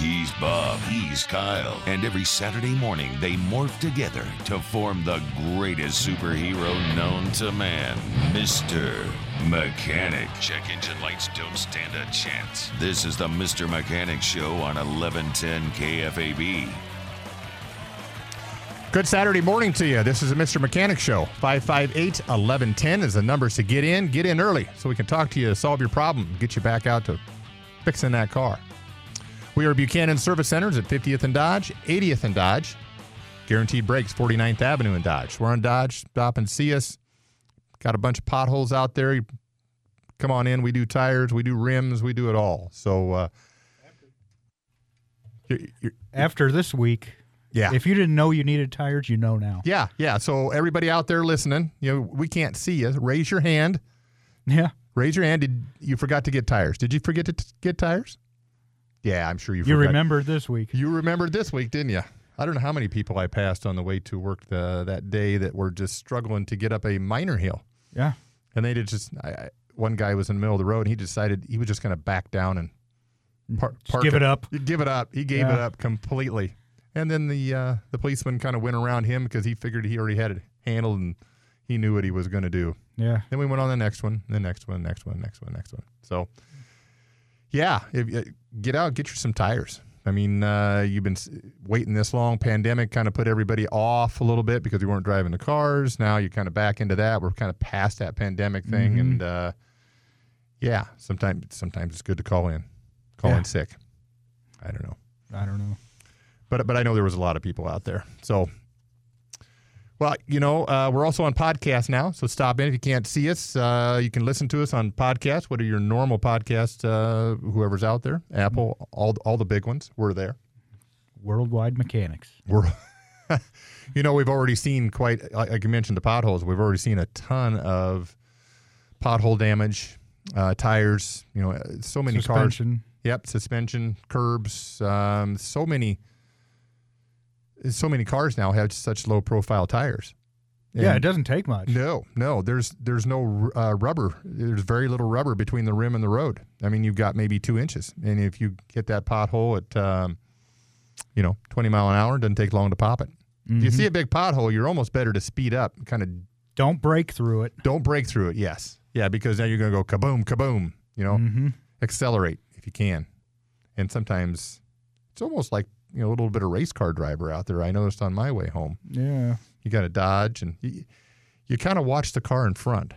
He's Bob, he's Kyle, and every Saturday morning they morph together to form the greatest superhero known to man, Mr. Mechanic. Check engine lights don't stand a chance. This is the Mr. Mechanic Show on 1110 KFAB. Good Saturday morning to you. This is a Mr. Mechanic Show. 558 1110 is the numbers to get in. Get in early so we can talk to you, solve your problem, get you back out to fixing that car. We are Buchanan Service Centers at 50th and Dodge, 80th and Dodge. Guaranteed Brakes, 49th Avenue and Dodge. We're on Dodge. Stop and see us. Got a bunch of potholes out there. Come on in. We do tires, we do rims, we do it all. So, uh, you're- you're- After this week, yeah. if you didn't know you needed tires, you know now. Yeah, yeah. So everybody out there listening, you know, we can't see you. Raise your hand. Yeah. Raise your hand. Did you forgot to get tires? Did you forget to t- get tires? Yeah, I'm sure you. You forgot. remembered this week. You remembered this week, didn't you? I don't know how many people I passed on the way to work the, that day that were just struggling to get up a minor hill, Yeah. and they did just. I, one guy was in the middle of the road, and he decided he was just going to back down and par- Just park give it up. Give it up. He gave it up completely. And then the uh, the policeman kind of went around him because he figured he already had it handled and he knew what he was going to do. Yeah. Then we went on the next one, the next one, next one, next one, next one. So, yeah, if, uh, get out, get you some tires. I mean, uh, you've been waiting this long. Pandemic kind of put everybody off a little bit because we weren't driving the cars. Now you're kind of back into that. We're kind of past that pandemic thing, Mhm. and uh, yeah, sometimes sometimes it's good to call in, call Yeah. in sick. I don't know, I don't know. but but I know there was a lot of people out there. So, well, you know, uh, we're also on podcast now. So stop in if you can't see us. Uh, you can listen to us on podcasts. What are your normal podcasts? Uh, whoever's out there, Apple, all all the big ones. We're there. Worldwide Mechanics. We're, you know, we've already seen quite. Like you mentioned, the potholes. We've already seen a ton of pothole damage, uh, tires. You know, so many cars. Yep, suspension, curbs. Um, so many. So many cars now have such low profile tires. Yeah, it doesn't take much. no, no. There's there's no uh, rubber. There's very little rubber between the rim and the road. I mean, you've got maybe two inches, and if you hit that pothole at, um, you know, 20 mile an hour, it doesn't take long to pop it. If you see a big pothole, you're almost better to speed up. Kind of Don't break through it. don't break through it. Yes, yeah, because now you're going to go kaboom, kaboom. You know, Mm-hmm. accelerate if you can. And sometimes it's almost like you know a little bit of race car driver out there. I noticed on my way home. Yeah. You got to dodge, and you, you kind of watch the car in front.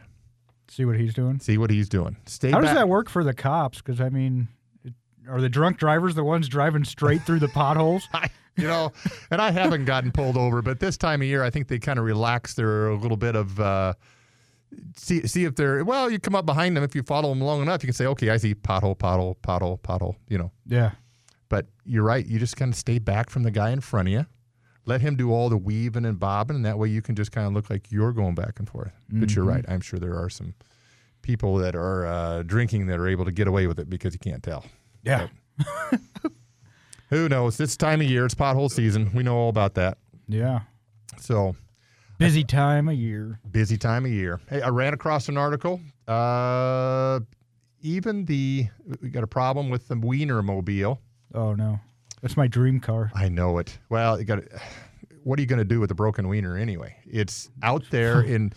See what he's doing. See what he's doing. Stay How back. does that work for the cops? Because I mean, it, are the drunk drivers the ones driving straight through the potholes? I, you know, and I haven't gotten pulled over, but this time of year, I think they kind of relax their a little bit of uh, see see if they're well. You come up behind them if you follow them long enough, you can say, okay, I see pothole, pothole, pothole, pothole. You know, Yeah. But you're right. You just kind of stay back from the guy in front of you. Let him do all the weaving and bobbing, and that way you can just kind of look like you're going back and forth. But you're right. I'm sure there are some people that are uh, drinking that are able to get away with it because you can't tell. Yeah. Who knows? This time of year, it's pothole season. We know all about that. Yeah. So Busy time of year. busy time of year. Hey, I ran across an article. Uh, even the we got a problem with the Wiener mobile. Oh no, that's my dream car. I know it. Well, you got. What are you going to do with a broken wiener anyway? It's out there in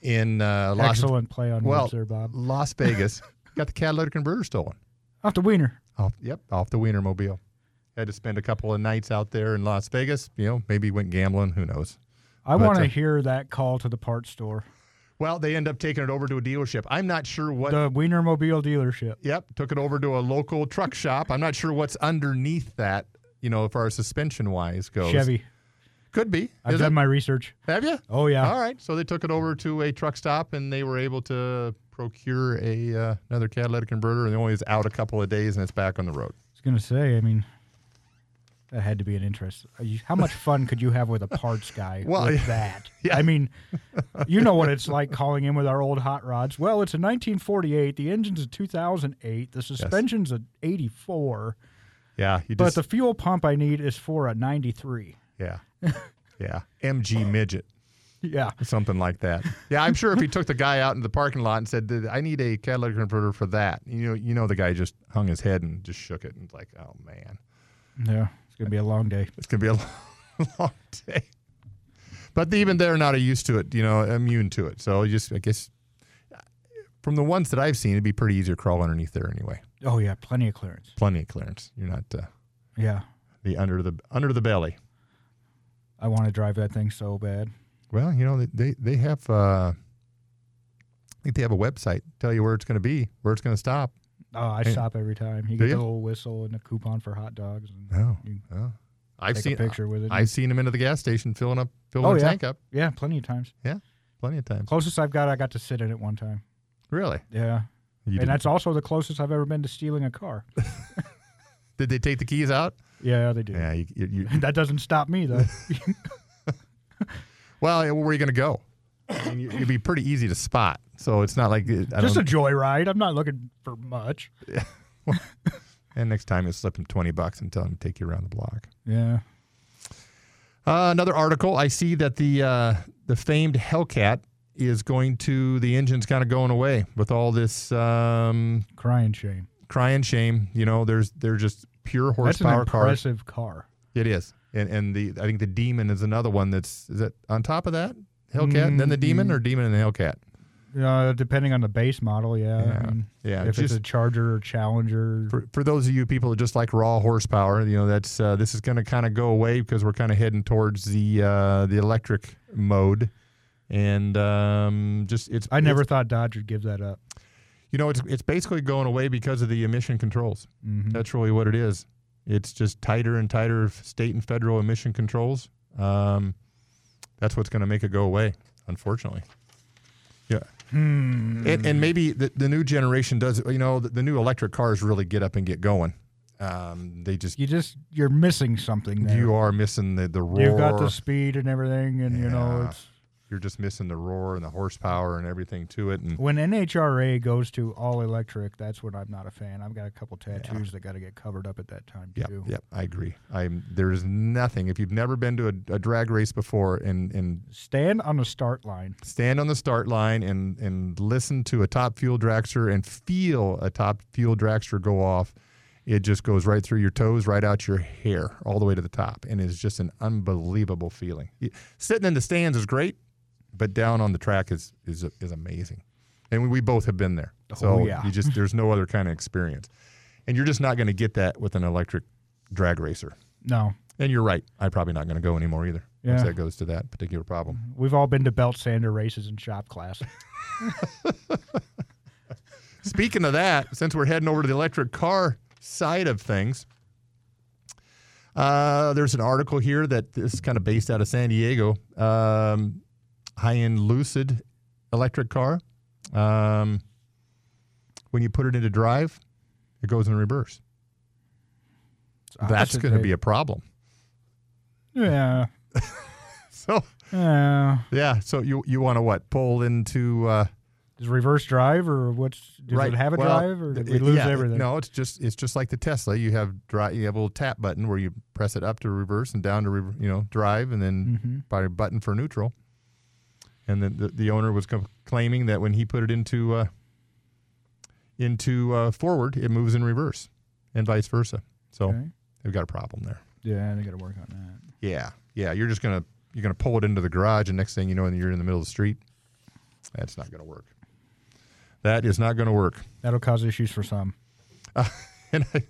in uh, Las, Excellent play on well, there, Bob. Las Vegas. got the catalytic converter stolen. Off the wiener. Off, yep, off the Wiener mobile. Had to spend a couple of nights out there in Las Vegas. You know, maybe went gambling. Who knows? I want to uh, hear that call to the parts store, Well, they end up taking it over to a dealership. I'm not sure what. the Wienermobile dealership. Yep, took it over to a local truck shop. I'm not sure what's underneath that. You know, far as suspension wise goes. Chevy. could be. I've Is done it? my research. Have you? Oh yeah. All right. So they took it over to a truck stop, and they were able to procure a uh, another catalytic converter, and it only is out a couple of days, and it's back on the road. I was gonna say. I mean, that had to be an interest. You- How much fun could you have with a parts guy Well, with yeah. that? Yeah. I mean, you know what it's like calling in with our old hot rods. Well, it's a 1948. The engine's a 2008. The suspension's a 84. Yeah, you But the fuel pump I need is for a 93. yeah, yeah, MG midget. Yeah. something like that. Yeah, I'm sure if he took the guy out in the parking lot and said, "I need a catalytic converter for that," you know, you know, the guy just hung his head and just shook it and was like, "Oh man, Yeah. It's gonna be a long day. it's gonna be a long, long day." But even they're not used to it, you know, immune to it. So just, I guess, from the ones that I've seen, it'd be pretty easy to crawl underneath there anyway. Oh yeah, plenty of clearance. Plenty of clearance. You're not uh, Yeah. the under the under the belly. I want to drive that thing so bad. Well, you know, they they have. Uh, I think they have a website tell you where it's going to be, where it's going to stop. Oh, I Hey. stop every time. You get you? the little whistle and a coupon for hot dogs. And Oh, oh. I've seen a picture with it. I've seen him into the gas station filling up, filling Oh, the yeah. tank up. yeah, plenty of times. Yeah, plenty of times. Closest I've got, I got to sit in it one time. Really? Yeah. You and did, that's also the closest I've ever been to stealing a car. did they take the keys out? yeah, they do. Yeah. You, you, you, that doesn't stop me though. well, where are you going to go? I mean, it'd be pretty easy to spot. So it's not like I Just a joyride. I'm not looking for much. and next time you slip him twenty bucks and tell him to take you around the block. Yeah. Uh, another article. I see that the uh, the famed Hellcat is going to the engine's kind of going away with all this um, Crying shame. crying shame. You know, there's they're just pure That's an horsepower cars. impressive car. It is, and and the I think the Demon is another one that's is that on top of that Hellcat, and then the Demon or Demon and the Hellcat. Uh, depending on the base model, yeah. Yeah. I mean, Yeah, If it's a Charger or Challenger, For, for those of you people that just like raw horsepower, you know that's uh, this is going to kind of go away because we're kind of heading towards the uh, the electric mode, and um, just it's I never it's- thought Dodge would give that up. you know it's it's basically going away because of the emission controls. Mhm. That's really what it is. It's just tighter and tighter state and federal emission controls. Um, that's what's going to make it go away, unfortunately. Yeah. Hmm. And, and maybe the, the new generation does, you know, the, the new electric cars really get up and get going. Um, they just, You just you're missing something there. you are missing the, the roar. You've got the speed and everything, and you know it's You're just missing the roar and the horsepower and everything to it. And when NHRA goes to all electric. That's when I'm not a fan. I've got a couple tattoos that got to get covered up at that time Yep, too. yep, I agree. I'm there's nothing if you've never been to a, a drag race before and and Stand on the start line. stand on the start line and and listen to a top fuel dragster and feel a top fuel dragster go off. It just goes right through your toes, right out your hair, all the way to the top, and it's just an unbelievable feeling. Sitting in the stands is great, but down on the track is is is amazing, and we, we both have been there. So Oh, yeah. you just there's no other kind of experience, and you're just not going to get that with an electric drag racer. No, And you're right. I'm probably not going to go anymore either. Yeah. that goes to that particular problem. we've all been to belt sander races in shop class. Speaking of that, since we're heading over to the electric car side of things, uh, there's an article here that this is kind of based out of San Diego. Um, high-end Lucid electric car. Um, when you put it into drive, it goes in reverse. That's going to be a problem. yeah. So Yeah. yeah, so you you want to what pull into uh, Does reverse drive or what's does right? it have a well, drive or did we lose yeah, everything? No, it's just it's just like the Tesla. You have drive. You have a little tap button where you press it up to reverse and down to re- you know drive, and then Mm-hmm. by a button for neutral. And then the, the owner was claiming that when he put it into uh, into uh, forward, it moves in reverse, and vice versa. So Okay. they've got a problem there. Yeah, they got to work on that. Yeah, yeah. You're just gonna you're gonna pull it into the garage, and next thing you know, you're in the middle of the street. That's not gonna work. That is not gonna work. That'll cause issues for some. and I,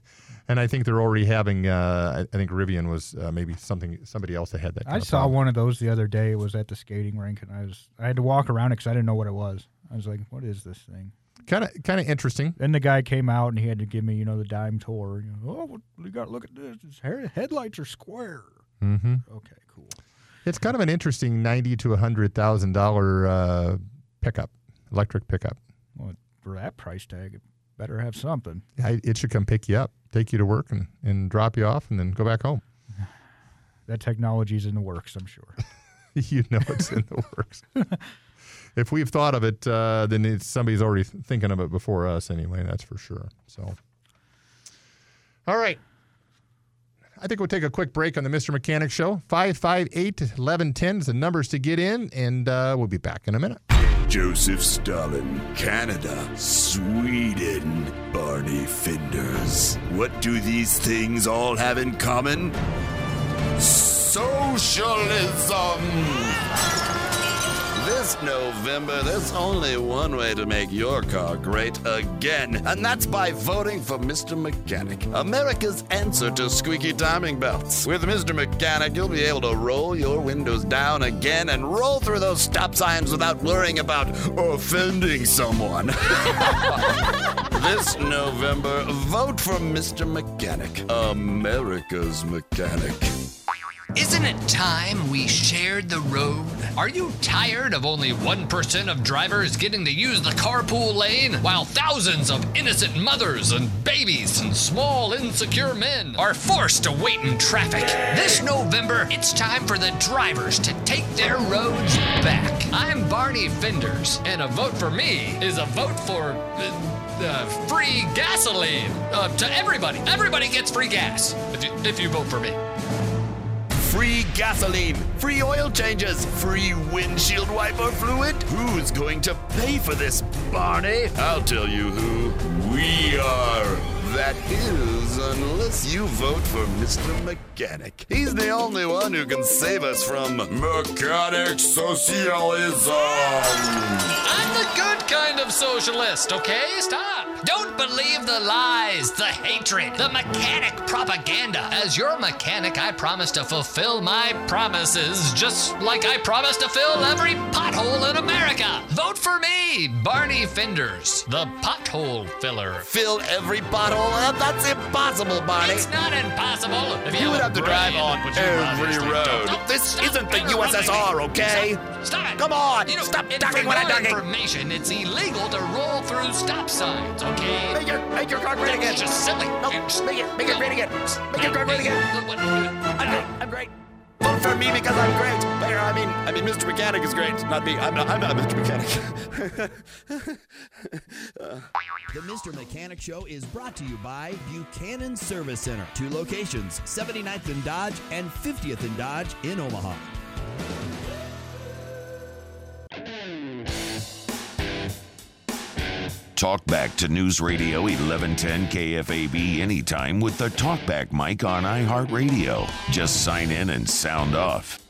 And I think they're already having. Uh, I think Rivian was uh, maybe something somebody else that had that. I saw problem. one of those the other day. It was at the skating rink, and I was I had to walk around it because I didn't know what it was. I was like, "What is this thing?" Kind of kind of interesting. Then the guy came out and he had to give me, you know, the dime tour. You know, oh, you got to look at this. His headlights are square. Mm-hmm. Okay, cool. It's kind of an interesting ninety to a hundred thousand dollar uh, pickup, electric pickup. Well, for that price tag, it better have something. I, it should come pick you up, take you to work, and, and drop you off, and then go back home. That technology's in the works, I'm sure. you know it's in the works. if we've thought of it, uh, then it's, somebody's already thinking of it before us anyway, that's for sure. So, all right. I think we'll take a quick break on the Mr. Mechanic Show. 558 1110 is the numbers to get in, and uh, we'll be back in a minute. Joseph Stalin, Canada, Sweden, Barney Finders. What do these things all have in common? Socialism! This November, there's only one way to make your car great again, and that's by voting for Mr. Mechanic, America's answer to squeaky timing belts. With Mr. Mechanic, you'll be able to roll your windows down again and roll through those stop signs without worrying about offending someone. this November, vote for Mr. Mechanic, America's mechanic. Isn't it time we shared the road? Are you tired of only 1% of drivers getting to use the carpool lane while thousands of innocent mothers and babies and small insecure men are forced to wait in traffic? This November, it's time for the drivers to take their roads back. I'm Barney Finders, and a vote for me is a vote for. Uh, uh, free gasoline uh, to everybody. Everybody gets free gas if you, if you vote for me. Free gasoline, free oil changes, free windshield wiper fluid. Who's going to pay for this, Barney? I'll tell you who. We are. That is, unless you vote for Mr. Mechanic. He's the only one who can save us from mechanic socialism. I'm the good kind of socialist, okay? Stop. Don't believe the lies, the hatred, the mechanic propaganda. As your mechanic, I promise to fulfill my promises, just like I promise to fill every pothole in America. Vote for me, Barney Finders, the pothole filler. Fill every pothole? That's impossible, Barney. It's not impossible. If You have would a have to drive on you every road. don't. Don't This isn't the USSR, okay? Stop, stop it. Come on, You know, stop talking when I'm talking. information, it's illegal to roll through stop signs, okay? Make make your car great again. It's just silly. No, make it, make it great again. Make your car great again. I'm great. I'm great. Vote for me because I'm great. Better, uh, I mean, I mean, Mr. Mechanic is great, not me. I'm not. I'm not Mr. Mechanic. The Mr. Mechanic Show is brought to you by Buchanan Service Center. Two locations, 79th and Dodge and 50th and Dodge in Omaha. Talk back to News Radio 1110 KFAB anytime with the Talkback mic on iHeartRadio. Just sign in and sound off.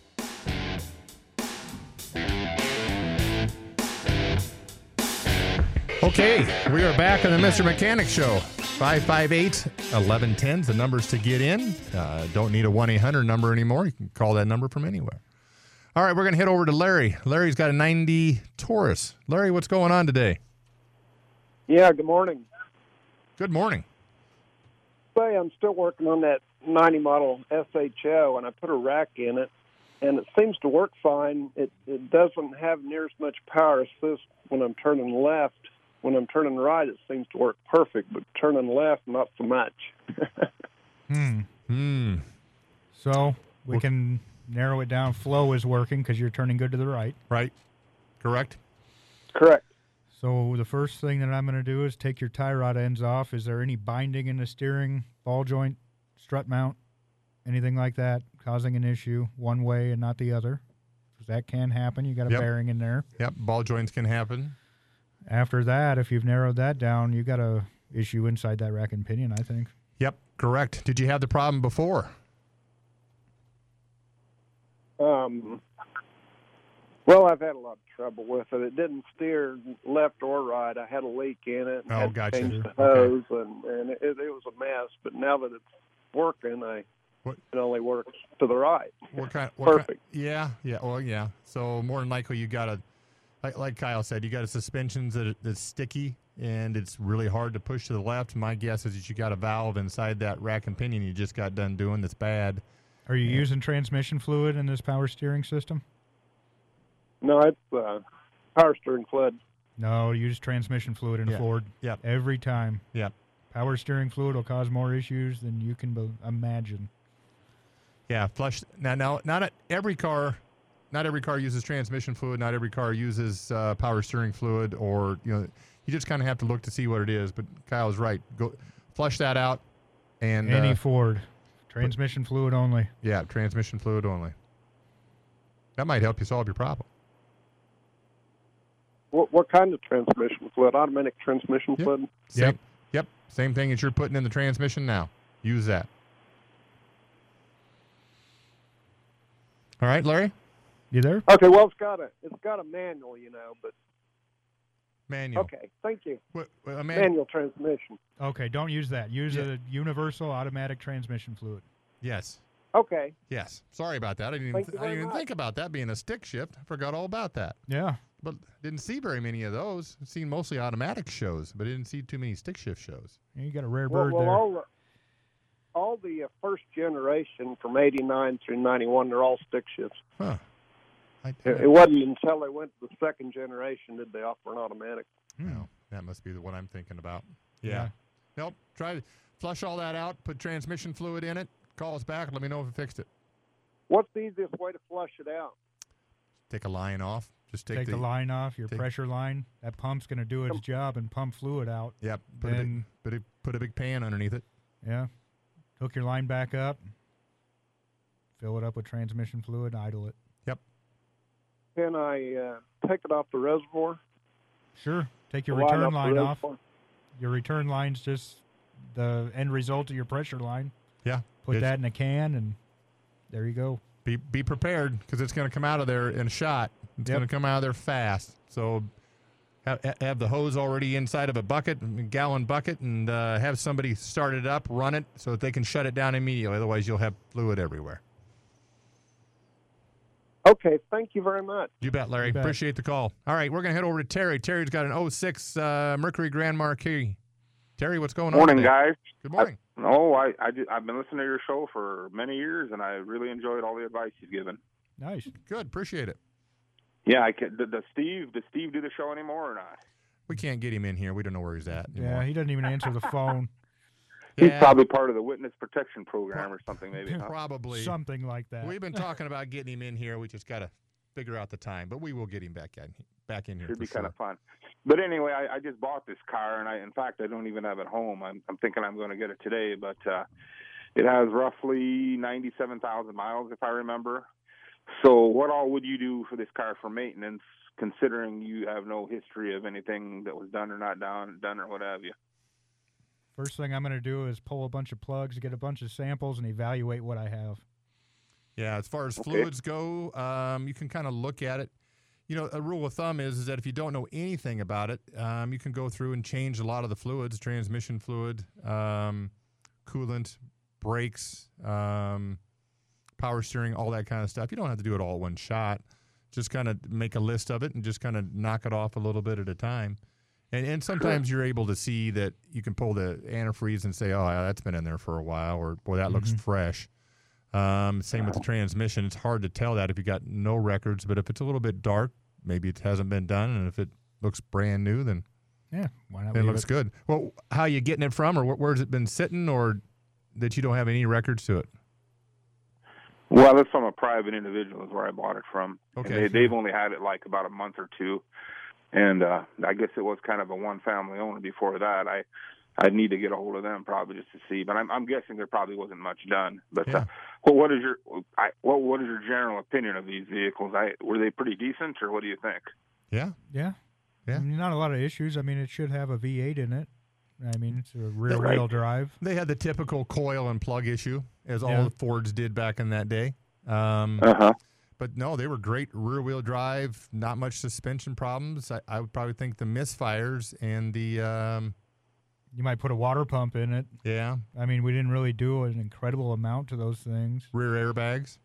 Okay, we are back on the Mr. Mechanic Show. 558 1110 is the numbers to get in. Uh, don't need a 1 800 number anymore. You can call that number from anywhere. All right, we're going to head over to Larry. Larry's got a 90 Taurus. Larry, what's going on today? Yeah, good morning. Good morning. Say, I'm still working on that 90 model SHO, and I put a rack in it, and it seems to work fine. It, it doesn't have near as much power as this when I'm turning left. When I'm turning right, it seems to work perfect, but turning left, not so much. Hmm. Hmm. So we can narrow it down. Flow is working because you're turning good to the right. Right. Correct. Correct. So the first thing that I'm going to do is take your tie rod ends off. Is there any binding in the steering, ball joint, strut mount, anything like that causing an issue one way and not the other? Because that can happen. You got a Yep. bearing in there. Yep. Ball joints can happen. After that, if you've narrowed that down, you got a issue inside that rack and pinion. I think. Yep. Correct. Did you have the problem before? Um, Well, I've had a lot of trouble with it. It didn't steer left or right. I had a leak in it. Oh, had to gotcha. Change the Okay. hose, and and it, it was a mess. But now that it's working, I What- it only works to the right. What kind? What Perfect. Kind, yeah, yeah. Well, yeah. So more than likely, you got a, like, like Kyle said, you got a suspension that that's sticky and it's really hard to push to the left. My guess is that you got a valve inside that rack and pinion you just got done doing that's bad. Are you using transmission fluid in this power steering system? No, it's uh, power steering fluid. No, use transmission fluid in Yeah. a Ford. Yep. Every time. Yep. Power steering fluid will cause more issues than you can be- imagine. Yeah, flush. Now, now, not every car, not every car uses transmission fluid. Not every car uses uh, power steering fluid, or you know, you just kind of have to look to see what it is. But Kyle's right. Go flush that out, and Any uh, Ford. Transmission fluid only. yeah, transmission fluid only. That might help you solve your problem. What what kind of transmission fluid? Automatic transmission Yep. fluid. Same, yep. Same thing as you're putting in the transmission now. Use that. All right, Larry. You there? Okay, well it's got a it's got a manual, you know, but Manual. okay, thank you. What, what- a man- Manual transmission. Okay, don't use that. Use Yeah. a universal automatic transmission fluid. Yes. Okay. Yes. Sorry about that. I didn't even, th- I didn't even think about that being a stick shift. I forgot all about that. Yeah. But didn't see very many of those. Seen mostly automatic SHOs, but didn't see too many stick shift SHOs. You got a rare Well, bird well there. all the all the uh, first generation from '89 through '91, they're all stick shifts. Huh. I, It, it wasn't until they went to the second generation did they offer an automatic. No, that must be the one I'm thinking about. Yeah. Yeah. Nope. Try to flush all that out. Put transmission fluid in it. Call us back. Let me know if it fixed it. What's the easiest way to flush it out? Take a line off. Just take, Take, the, line off, your take- pressure line. That pump's going to do its job and pump fluid out. Yep. Put a, big, put, a, big pan underneath it. Yeah. Hook your line back up. Fill it up with transmission fluid. Idle it. Yep. Can I uh, take it off the reservoir? Sure. Take your The line return off line off. Your return line's just the end result of your pressure line. Yeah. Put that in a can, and there you go. Be be prepared because it's going to come out of there in a shot. It's Yep. going to come out of there fast. So have, have the hose already inside of a bucket, a gallon bucket, and uh, have somebody start it up, run it, so that they can shut it down immediately. Otherwise, you'll have fluid everywhere. Okay, thank you very much. You bet, Larry. bet. Appreciate the call. All right, we're going to head over to Terry. Terry's got an 06 uh, Mercury Grand Marquis. Terry, what's going Morning, on? Morning, guys. Good morning. No, I, I ju- I've been listening to your show for many years, and I really enjoyed all the advice you've given. Nice. Good. Appreciate it. Yeah, I can. Does Steve? Does Steve do the show anymore or not? We can't get him in here. We don't know where he's at. Yeah, he doesn't even answer the phone. He's Yeah. probably part of the witness protection program or something, maybe. Huh? Probably. Something like that. We've been talking about getting him in here. We just got to figure out the time, but we will get him back in back in here. Should for be sure. kind of fun. But anyway, I, I just bought this car, and I, in fact, I don't even have it home. I'm, I'm thinking I'm going to get it today, but uh, it has roughly 97,000 miles, if I remember. So, what all would you do for this car for maintenance, considering you have no history of anything that was done or not done, done or what have you? First thing I'm going to do is pull a bunch of plugs, get a bunch of samples, and evaluate what I have. Yeah, as far as Okay. fluids go, um, you can kind of look at it. You know, a rule of thumb is, is that if you don't know anything about it, um, you can go through and change a lot of the fluids, transmission fluid, um, coolant, brakes, um, power steering, all that kind of stuff. You don't have to do it all at one shot. Just kind of make a list of it and just kind of knock it off a little bit at a time. And, and sometimes you're able to see that you can pull the antifreeze and say, oh, yeah, that's been in there for a while, or boy, that looks fresh. Um, same with the transmission. It's hard to tell that if you got no records, but if it's a little bit dark, maybe it hasn't been done. And if it looks brand new, then Yeah, why not? it looks good. Well, how you getting it from, or wh- where's it been sitting, or that you don't have any records to it? Well, it's from a private individual is where I bought it from. Okay, They, they've only had it like about a month or two, and uh, I guess it was kind of a one-family owner before that. I I'd need to get a hold of them probably just to see, but I'm I'm guessing there probably wasn't much done. But Yeah. uh, well, what is your I, what what is your general opinion of these vehicles? I were they pretty decent, or what do you think? Yeah. Yeah. Yeah. I mean, not a lot of issues. I mean, it should have a V8 in it. I mean, it's a rear Right. wheel drive. They had the typical coil and plug issue, as all the Fords did back in that day. Um, Uh huh. But no, they were great rear wheel drive, not much suspension problems. I, I would probably think the misfires and the um, You might put a water pump in it. yeah I mean, we didn't really do an incredible amount to those things. rear airbags.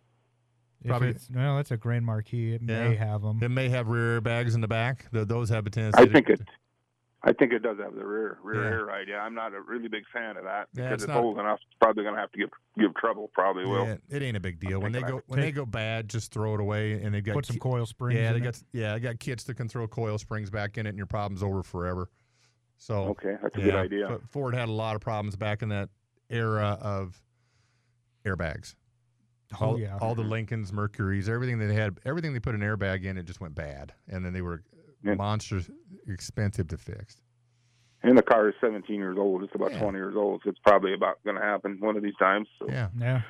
If Probably- it's no, that's a Grand Marquis. It Yeah. may have them. It may have rear airbags in the back. Th those have a tendency. I to- think it. I think it does have the rear rear Yeah. air ride. Yeah, I'm not a really big fan of that Yeah, because it's it's, not- old enough. It's probably going to have to give give trouble. Probably will. Yeah, it ain't a big deal. When they go when they go bad, just throw it away, and they've got Put some coil springs. Yeah, they in got yeah, they got kits that can throw coil springs back in it, and your problem's over forever. So Okay, that's a yeah, good idea. but Ford had a lot of problems back in that era of airbags. Oh, all, yeah. all the Lincolns, Mercuries, everything they had, everything they put an airbag in, it just went bad, and then they were Yeah. monsters expensive to fix. And the car is 17 years old. It's about Yeah. 20 years old, so it's probably about going to happen one of these times. So. Yeah, Yeah.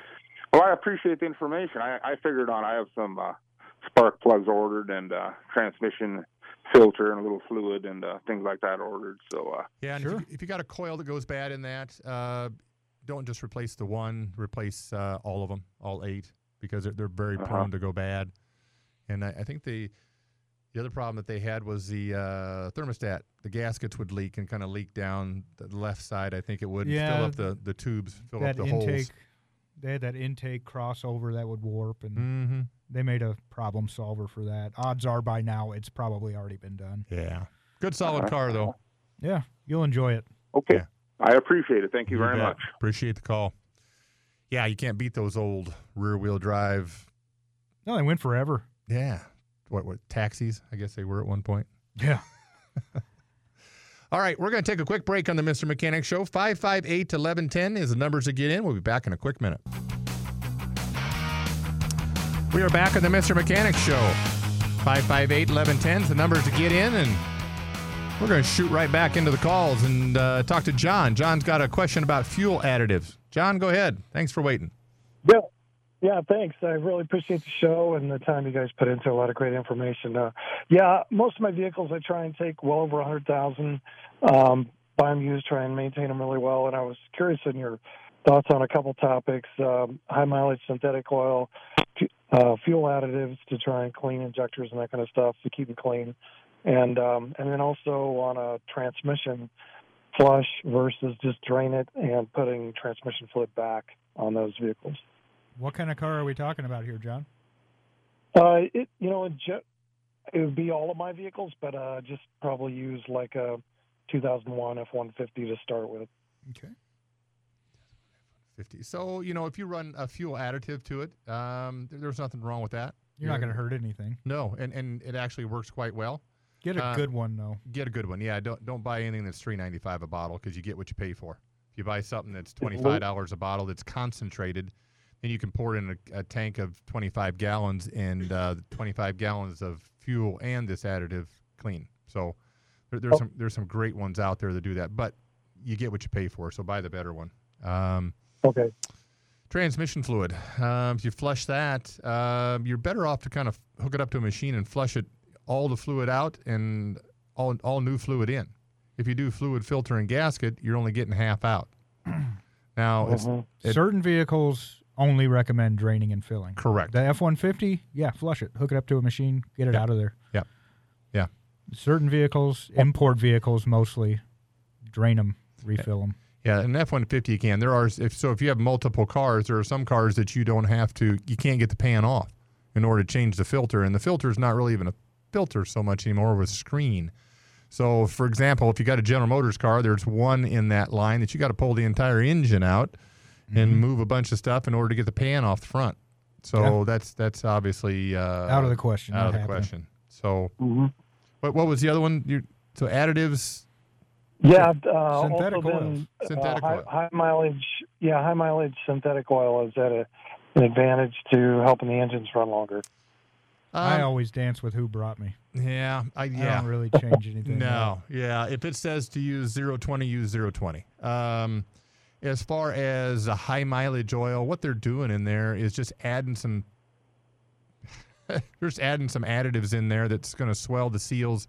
Well, I appreciate the information. I, I figured on I have some uh, spark plugs ordered and uh, transmission filter and a little fluid and uh, things like that ordered. So uh, yeah. And Sure. if, you, if you got a coil that goes bad in that, uh, don't just replace the one. Replace uh, all of them, all eight, because they're, they're very Uh-huh. prone to go bad. And I, I think the the other problem that they had was the uh, thermostat. The gaskets would leak and kind of leak down the left side. I think it would Yeah, fill up the, the tubes, fill that up the intake. holes. They had that intake crossover that would warp, and Mm-hmm. they made a problem solver for that. Odds are by now it's probably already been done. Yeah, good solid car though. Yeah, you'll enjoy it. okay, Yeah. I appreciate it. Thank you, very bet. much. Appreciate the call. Yeah, you can't beat those old rear wheel drive. No, they went forever. Yeah, what what taxis? I guess they were at one point. Yeah. All right, we're going to take a quick break on the Mr. Mechanic Show. 558 1110 is the numbers to get in. We'll be back in a quick minute. We are back on the Mr. Mechanic Show. 558 1110 is the numbers to get in, and we're going to shoot right back into the calls and uh, talk to John. John's got a question about fuel additives. John, go ahead. Thanks for waiting. Yeah, yeah. Thanks. I really appreciate the show and the time you guys put into a lot of great information. Uh, yeah, most of my vehicles I try and take well over a hundred thousand. Um, buy them used, try and maintain them really well. And I was curious in your thoughts on a couple topics: um, high mileage synthetic oil, uh, fuel additives to try and clean injectors and that kind of stuff to keep them clean, and um, and then also on a transmission flush versus just drain it and putting transmission fluid back on those vehicles. What kind of car are we talking about here, John? Uh, it you know it, would be all of my vehicles, but uh, just probably use like a 2001 F150 to start with. Okay. 50. So, you know, if you run a fuel additive to it, um, there's nothing wrong with that. You're not going to hurt anything. No, and, and it actually works quite well. Get a Uh, good one though. Get a good one. Yeah, don't don't buy anything that's three ninety five a bottle because you get what you pay for. If you buy something that's twenty five dollars a bottle that's concentrated, then you can pour it in a, a tank of twenty five gallons and uh, twenty five gallons of fuel and this additive clean. So there, there's some there's some great ones out there that do that, but you get what you pay for. So buy the better one. Um, Okay. transmission fluid. Um, if you flush that, um, you're better off to kind of hook it up to a machine and flush it all the fluid out and all all new fluid in. If you do fluid filter and gasket, you're only getting half out. Now it's it- Certain vehicles only recommend draining and filling. correct. The F one fifty, yeah, flush it, hook it up to a machine, get it Yeah. out of there. Yep. Yeah. Certain vehicles, import vehicles mostly, drain them, refill them. Yeah, an F one fifty you can. There are if so if you have multiple cars, there are some cars that you don't have to you can't get the pan off in order to change the filter, and the filter is not really even a filter so much anymore with screen. So, for example, if you got a General Motors car, there's one in that line that you got to pull the entire engine out and move a bunch of stuff in order to get the pan off the front. So Yeah. that's that's obviously uh, Out of the question, Out of the happening. question. So, Mm-hmm. what what was the other one? You, so additives. Yeah, uh, Synthetic also oils. then, uh, Synthetic high, oil. high mileage. Yeah, high mileage synthetic oil is at a, an advantage to helping the engines run longer. I Um, always dance with who brought me. yeah, I, I yeah. don't really change anything. No, yeah. If it says to use 020, use 020. Um, as far as a high mileage oil, what they're doing in there is just adding some. they're just adding some additives in there that's going to swell the seals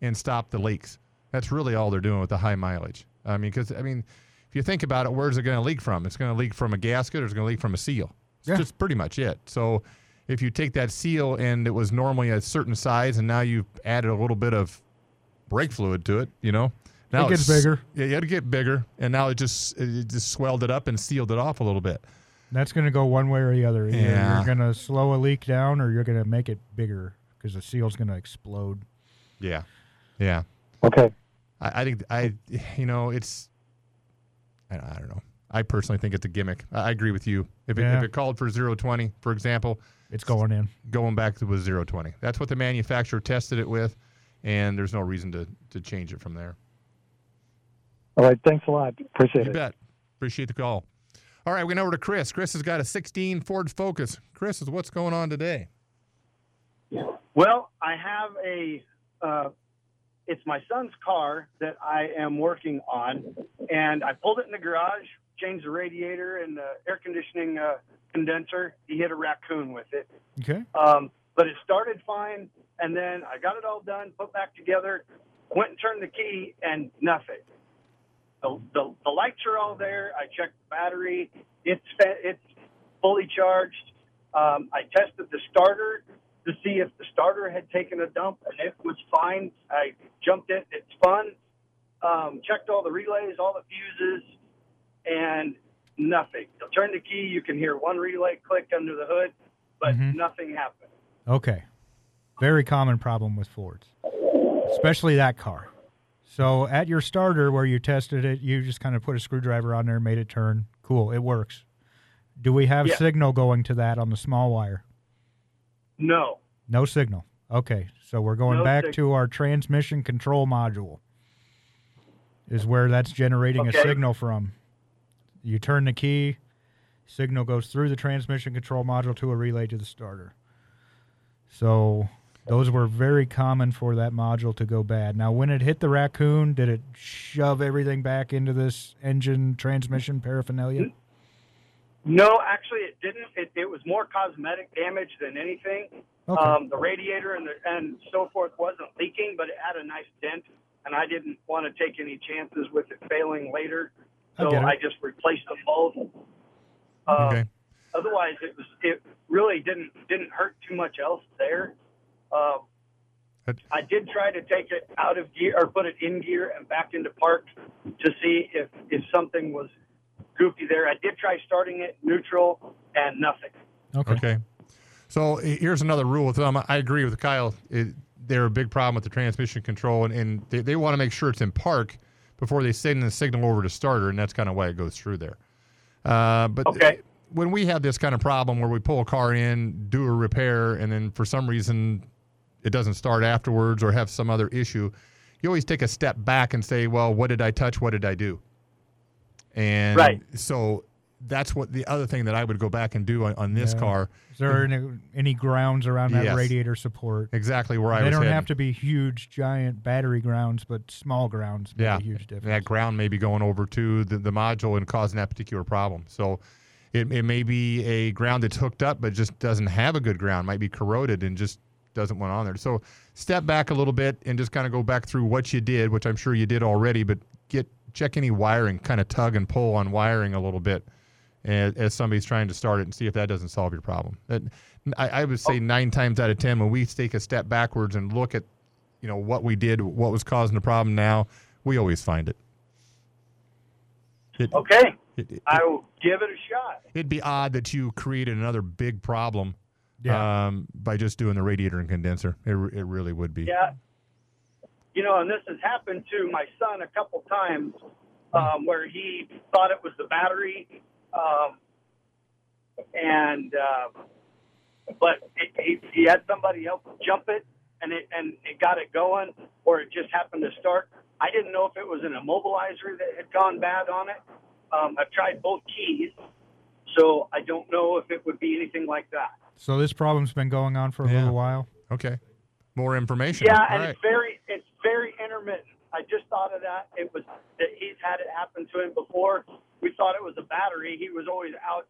and stop the leaks. That's really all they're doing with the high mileage. I mean, because I mean, if you think about it, where's it going to leak from? It's going to leak from a gasket or it's going to leak from a seal. It's Yeah. just pretty much it. So if you take that seal and it was normally a certain size and now you've added a little bit of brake fluid to it, you know, now It gets bigger. Yeah, you had to get bigger, and now it just it just swelled it up and sealed it off a little bit. That's going to go one way or the other. Either Yeah. You're going to slow a leak down or you're going to make it bigger because the seal's going to explode. Yeah, yeah. Okay. I, I think I, you know, it's. I, I don't know. I personally think it's a gimmick. I, I agree with you. If it, Yeah. if it called for 020, for example, it's going in. Going back to was 020. That's what the manufacturer tested it with, and there's no reason to to change it from there. All right. Thanks a lot. Appreciate You it. bet. Appreciate the call. All right, we went over to Chris. Chris has got a 16 Ford Focus. Chris, what's going on today? Well, I have a. Uh, it's my son's car that I am working on, and I pulled it in the garage, changed the radiator and the air conditioning uh, condenser. He hit a raccoon with it, Okay. um, but it started fine, and then I got it all done, put back together, went and turned the key, and nothing. The, the, the lights are all there. I checked the battery. It's it's fully charged. Um, I tested the starter to see if the starter had taken a dump, and it was fine. I jumped it. It's fun. Um, checked all the relays, all the fuses, and nothing. You turn the key, you can hear one relay click under the hood, but Mhm. nothing happened. Okay. Very common problem with Fords, especially that car. So at your starter where you tested it, you just kind of put a screwdriver on there, and made it turn. Cool, it works. Do we have Yeah. signal going to that on the small wire? No. No signal. Okay, so we're going No back sig- to our transmission control module. Is where that's generating Okay. a signal from. You turn the key, signal goes through the transmission control module to a relay to the starter. So those were very common for that module to go bad. Now, when it hit the raccoon, did it shove everything back into this engine transmission paraphernalia? No, actually, it didn't. It, it was more cosmetic damage than anything. Okay. Um, the radiator and the, and so forth wasn't leaking, but it had a nice dent, and I didn't want to take any chances with it failing later, so it. I, just replaced them both. Um, Okay. Otherwise, it was it really didn't didn't hurt too much else there. Um, I did try to take it out of gear or put it in gear and back into park to see if if something was goofy there. I did try starting it neutral and nothing. Okay. So eh, here's another rule with them. I agree with Kyle. It, they're a big problem with the transmission control, and, and they, they want to make sure it's in park before they send the signal over to starter, and that's kind of why it goes through there. Uh, but when we have this kind of problem where we pull a car in, do a repair, and then for some reason it doesn't start afterwards or have some other issue, you always take a step back and say, well, what did I touch? What did I do? And Right. so that's what the other thing that I would go back and do on, on this Yeah. car. Is there any, any grounds around that Yes. radiator support? Exactly where I they was don't heading. have to be huge, giant battery grounds, but small grounds make yeah, a huge difference. that ground may be going over to the, the module and causing that particular problem. So it, it may be a ground that's hooked up but just doesn't have a good ground, might be corroded and just doesn't want on there. So step back a little bit and just kind of go back through what you did, which I'm sure you did already, but get check any wiring, kind of tug and pull on wiring a little bit as, as somebody's trying to start it and see if that doesn't solve your problem. That, I, I would say oh. nine times out of ten when we take a step backwards and look at you know what we did, what was causing the problem now, we always find it. It- Okay, it- it- I will give it a shot. It'd be odd that you created another big problem Yeah. um, by just doing the radiator and condenser. It, it really would be. Yeah. You know, and this has happened to my son a couple times um, where he thought it was the battery. Um, and, uh, but it, he, he had somebody else jump it and it, and it got it going or it just happened to start. I didn't know if it was an immobilizer that had gone bad on it. Um, I've tried both keys, so I don't know if it would be anything like that. So this problem's been going on for a Yeah. little while. Okay. More information. Yeah, All and right. it's very it's very intermittent. I just thought of that. It was that he's had it happen to him before. We thought it was a battery. He was always out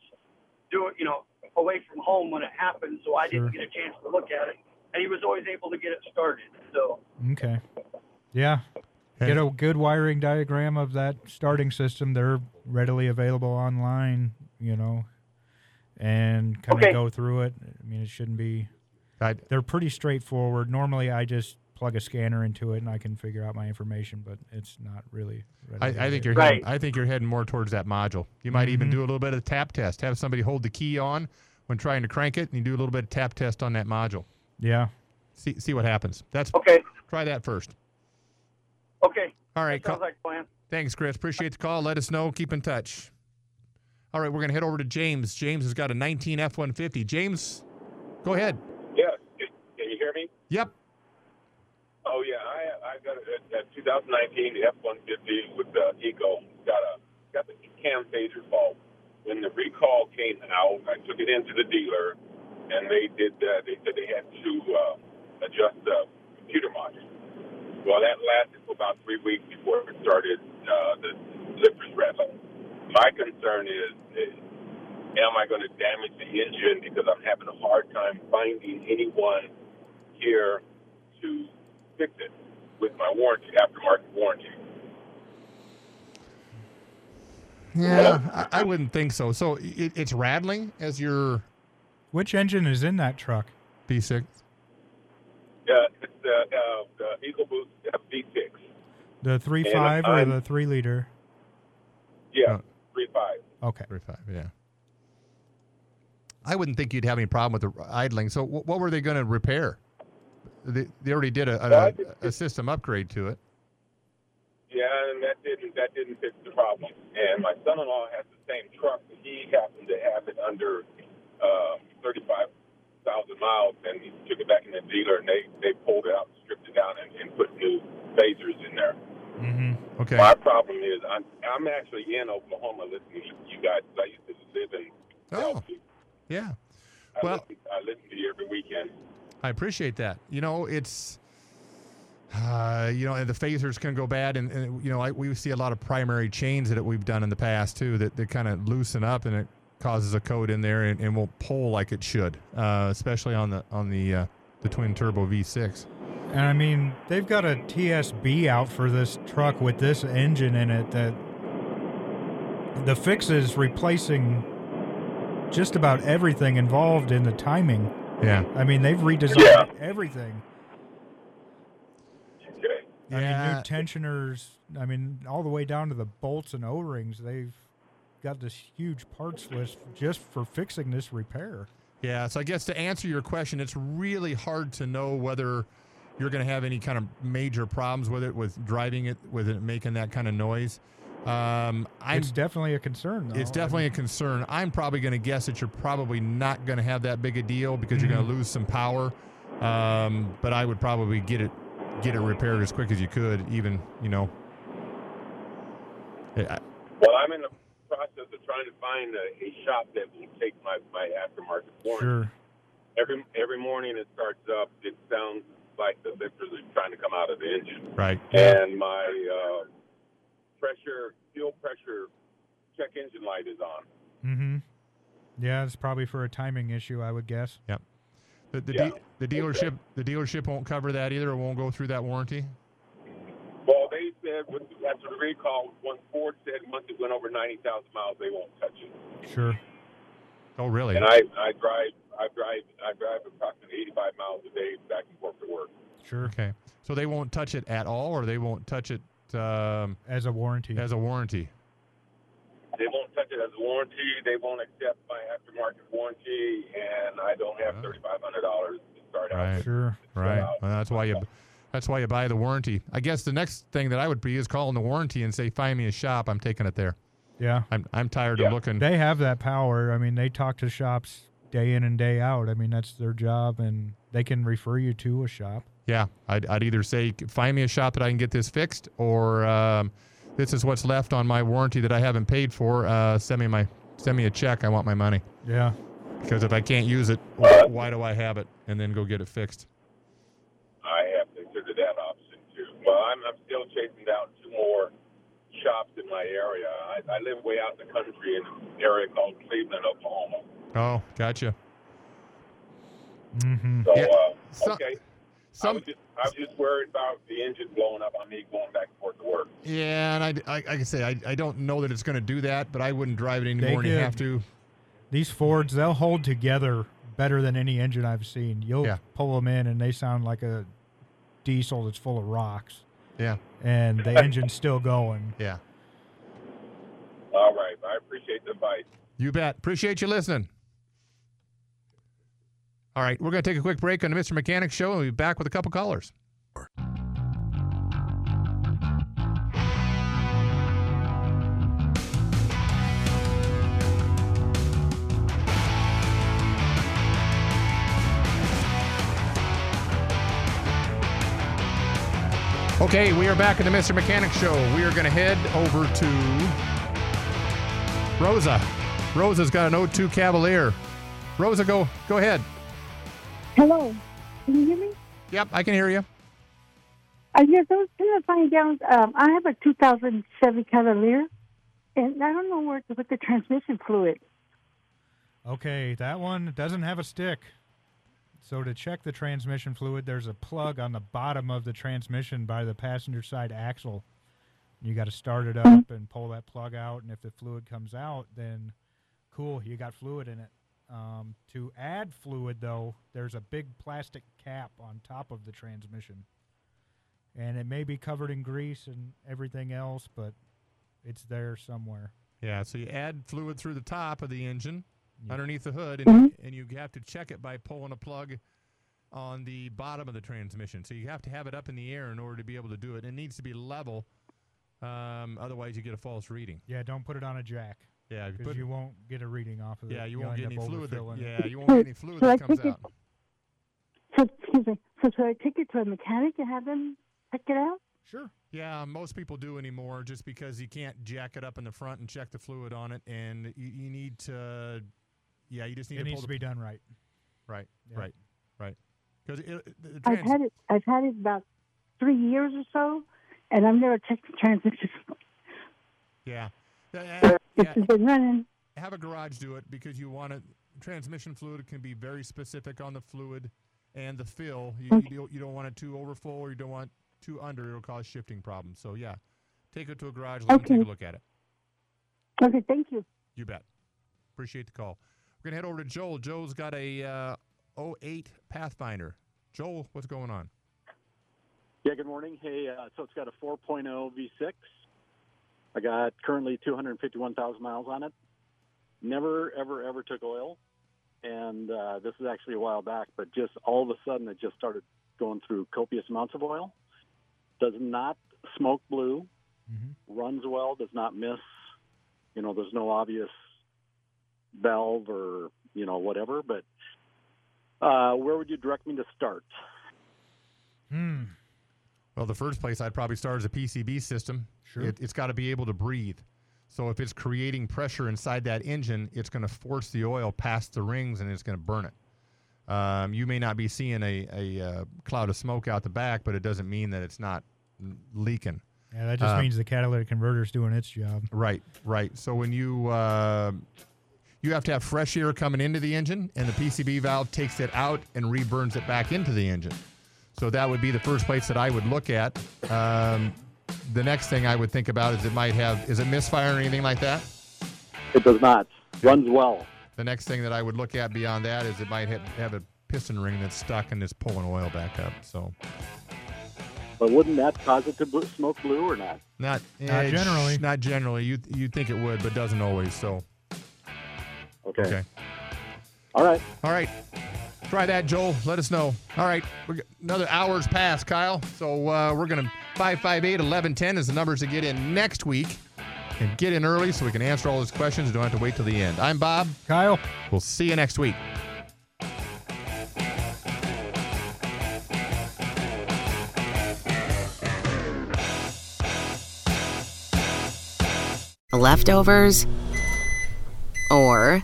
doing, you know, away from home when it happened, so I didn't get a chance to look at it. And he was always able to get it started. So Okay. Yeah. Get a good wiring diagram of that starting system. They're readily available online, you know. And kind of Okay. go through it. I mean, it shouldn't be. I, They're pretty straightforward. Normally, I just plug a scanner into it and I can figure out my information, but it's not really. I, I think you're available. heading, I think you're heading more towards that module. You might even Mhm. do a little bit of tap test. Have somebody hold the key on when trying to crank it, and you do a little bit of tap test on that module. Yeah. See see what happens. That's Okay. Try that first. Okay. All right. Sounds call- like plan. Thanks, Chris. Appreciate the call. Let us know. Keep in touch. All right, we're gonna head over to James. James has got a 19 F-150. James, go ahead. Yeah. Can, you hear me? Yep. Oh yeah, I I got a, a 2019 F-150 with the Eco. Got a got the cam phaser fault. When the recall came out, I took it into the dealer, and they did. Uh, they said they had to uh, adjust the computer module. Well, that lasted for about three weeks before it started uh, the lifters rattling. My concern is, is am I going to damage the engine because I'm having a hard time finding anyone here to fix it with my warranty, aftermarket warranty. Yeah, I, I wouldn't think so. So it, it's rattling as your Which engine is in that truck? V6. Uh, it's the, uh, the EcoBoost V6. The three five or I'm- the three liter? Yeah, three five. Okay. Three five. Yeah. I wouldn't think you'd have any problem with the idling. So wh- what were they going to repair? They, they already did a, Well, a, a system upgrade to it. Yeah, and that didn't that didn't fix the problem. And my son-in-law has the same truck, but he happened to have it under uh, thirty-five thousand miles, and he took it back in the dealer, and they they pulled it out, stripped it down, and, and put new phasers in there. Mm-hmm. Okay. My problem is I'm I'm actually in Oklahoma listening to you guys. I used to live in. Oh. Yeah. I Well- listen, I listen to you every weekend. I appreciate that. You know, it's, uh, you know, and the phasers can go bad, and, and you know, I, we see a lot of primary chains that we've done in the past too that, that kind of loosen up, and it causes a code in there, and, and won't pull like it should, uh, especially on the on the uh, the twin turbo V6. And I mean, they've got a TSB out for this truck with this engine in it that the fix is replacing just about everything involved in the timing. Yeah. I mean, they've redesigned Yeah. everything. Okay. I mean, new tensioners. I mean, all the way down to the bolts and O-rings. They've got this huge parts list just for fixing this repair. Yeah, so I guess to answer your question, it's really hard to know whether you're going to have any kind of major problems with it, with driving it, with it making that kind of noise. Um, I'm, it's definitely a concern. Though. it's definitely a concern. I'm probably going to guess that you're probably not going to have that big a deal because you're going to lose some power. Um, but I would probably get it get it repaired as quick as you could, even you know. I- Well, I'm in the process of trying to find a, a shop that will take my, my aftermarket warranty. Sure. Every every morning it starts up, it sounds like the lifters are trying to come out of the engine. Right. And my uh, pressure, fuel pressure check engine light is on. Mm-hmm. Yeah, it's probably for a timing issue, I would guess. Yep. The, the, Yeah. de- the dealership the dealership won't cover that either. It won't go through that warranty. Well, they said with, after the recall, once Ford said once it went over 90,000 miles, they won't touch it. Sure. Oh, really? And I, I drive, I drive, I drive approximately 85 miles a day back and forth to work. Sure. Okay. So they won't touch it at all, or they won't touch it um, as a warranty. As a warranty. They won't touch it as a warranty. They won't accept my aftermarket warranty, and I don't have $3,500 to start out Right. with. Sure. Right. Well, that's why you. That's why you buy the warranty. I guess the next thing that I would be is calling the warranty and say, "Find me a shop. I'm taking it there." Yeah. I'm I'm tired of looking. They have that power. I mean, they talk to shops day in and day out. I mean, that's their job, and they can refer you to a shop. Yeah, I'd, I'd either say, "Find me a shop that I can get this fixed," or um, "This is what's left on my warranty that I haven't paid for. Uh, send me my send me a check. I want my money." Yeah. Because if I can't use it, wh- why do I have it? And then go get it fixed. I have considered that option too. Well, I'm, I'm still chasing down two more shops in my area. I, I live way out in the country in an area called Cleveland, Oklahoma. Oh, gotcha. Mm-hmm. So, Yeah. uh, So- okay. I some- was just I was just worried about the engine blowing up on me going back and forth to work. Yeah, and I, I, like I say, I, I don't know that it's going to do that, but I wouldn't drive it They anymore. And you have to. These Fords, they'll hold together better than any engine I've seen. You'll Yeah. pull them in and they sound like a diesel that's full of rocks. Yeah. And the engine's still going. Yeah. All right. I appreciate the advice. You bet. Appreciate you listening. All right, we're going to take a quick break on the Mr. Mechanic Show, and we'll be back with a couple callers. Okay, we are back in the Mr. Mechanic Show. We are going to head over to Rosa. Rosa's got an 0-2 Cavalier. Rosa, go go ahead. Hello. Can you hear me? Yep, I can hear you. Uh, yes, I was trying to find out. Um, I have a 2000 Chevy Cavalier, and I don't know where to put the transmission fluid. Okay, that one doesn't have a stick. So to check the transmission fluid, there's a plug on the bottom of the transmission by the passenger side axle. You got to start it up and pull that plug out, and if the fluid comes out, then cool, you got fluid in it. Um, to add fluid, though, there's a big plastic cap on top of the transmission, and it may be covered in grease and everything else, but it's there somewhere. Yeah, so you add fluid through the top of the engine, Yeah. underneath the hood, and, Mhm. and you have to check it by pulling a plug on the bottom of the transmission. So you have to have it up in the air in order to be able to do it. It needs to be level, um, otherwise you get a false reading. Yeah, don't put it on a jack. Yeah, you because you won't get a reading off of it. Yeah, you You'll won't get any fluid. That, yeah, you won't get any fluid So I that comes take it- out. So, excuse me. So should I take it to a mechanic and have them check it out? Sure. Yeah, most people do anymore just because you can't jack it up in the front and check the fluid on it, and you, you need to. Yeah, you just need It to needs pull to the, be done right. Right, Yeah. right, right. Because the the I've had it. I've had it about three years or so, and I've never checked the transmission. Yeah. Yeah, yeah, It's been running. Have a garage do it because you want it. Transmission fluid can be very specific on the fluid and the fill. You, you, don't, you don't want it too overfull or you don't want too under. It'll cause shifting problems. So, yeah, take it to a garage. Let them Okay. take a look at it. Okay, thank you. You bet. Appreciate the call. We're going to head over to Joel. Joel's got a uh, 08 Pathfinder. Joel, what's going on? Yeah, good morning. Hey, uh, so it's got a 4.0 V6. I got currently 251,000 miles on it. Never, ever, ever took oil. And uh, this is actually a while back, but just all of a sudden it just started going through copious amounts of oil. Does not smoke blue, runs well, does not miss. You know, there's no obvious valve or, you know, whatever. But uh, where would you direct me to start? Hmm. Well, the first place I'd probably start is a PCV system. Sure. It, it's got to be able to breathe. So if it's creating pressure inside that engine, it's going to force the oil past the rings and it's going to burn it. Um, you may not be seeing a, a uh, cloud of smoke out the back, but it doesn't mean that it's not leaking. Yeah, that just Uh, means the catalytic converter's doing its job. Right, right. So when you uh, you have to have fresh air coming into the engine, and the PCV valve takes it out and reburns it back into the engine. So that would be the first place that I would look at. Um, the next thing I would think about is it might have is it misfire or anything like that. It does not. Runs well. The next thing that I would look at beyond that is it might have, have a piston ring that's stuck and is pulling oil back up. So But wouldn't that cause it to bl- smoke blue or not? not Not eh, generally. Not generally. You you think it would, but doesn't always. So Okay. okay. All right. All right. Try that, Joel. Let us know. All right. We're, g- another hour's passed, Kyle. So uh, we're going to 558 1110 is the numbers to get in next week. And get in early so we can answer all those questions don't have to wait till the end. I'm Bob. Kyle. We'll see you next week. Leftovers or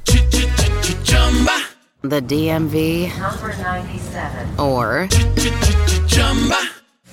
the DMV Number 97. or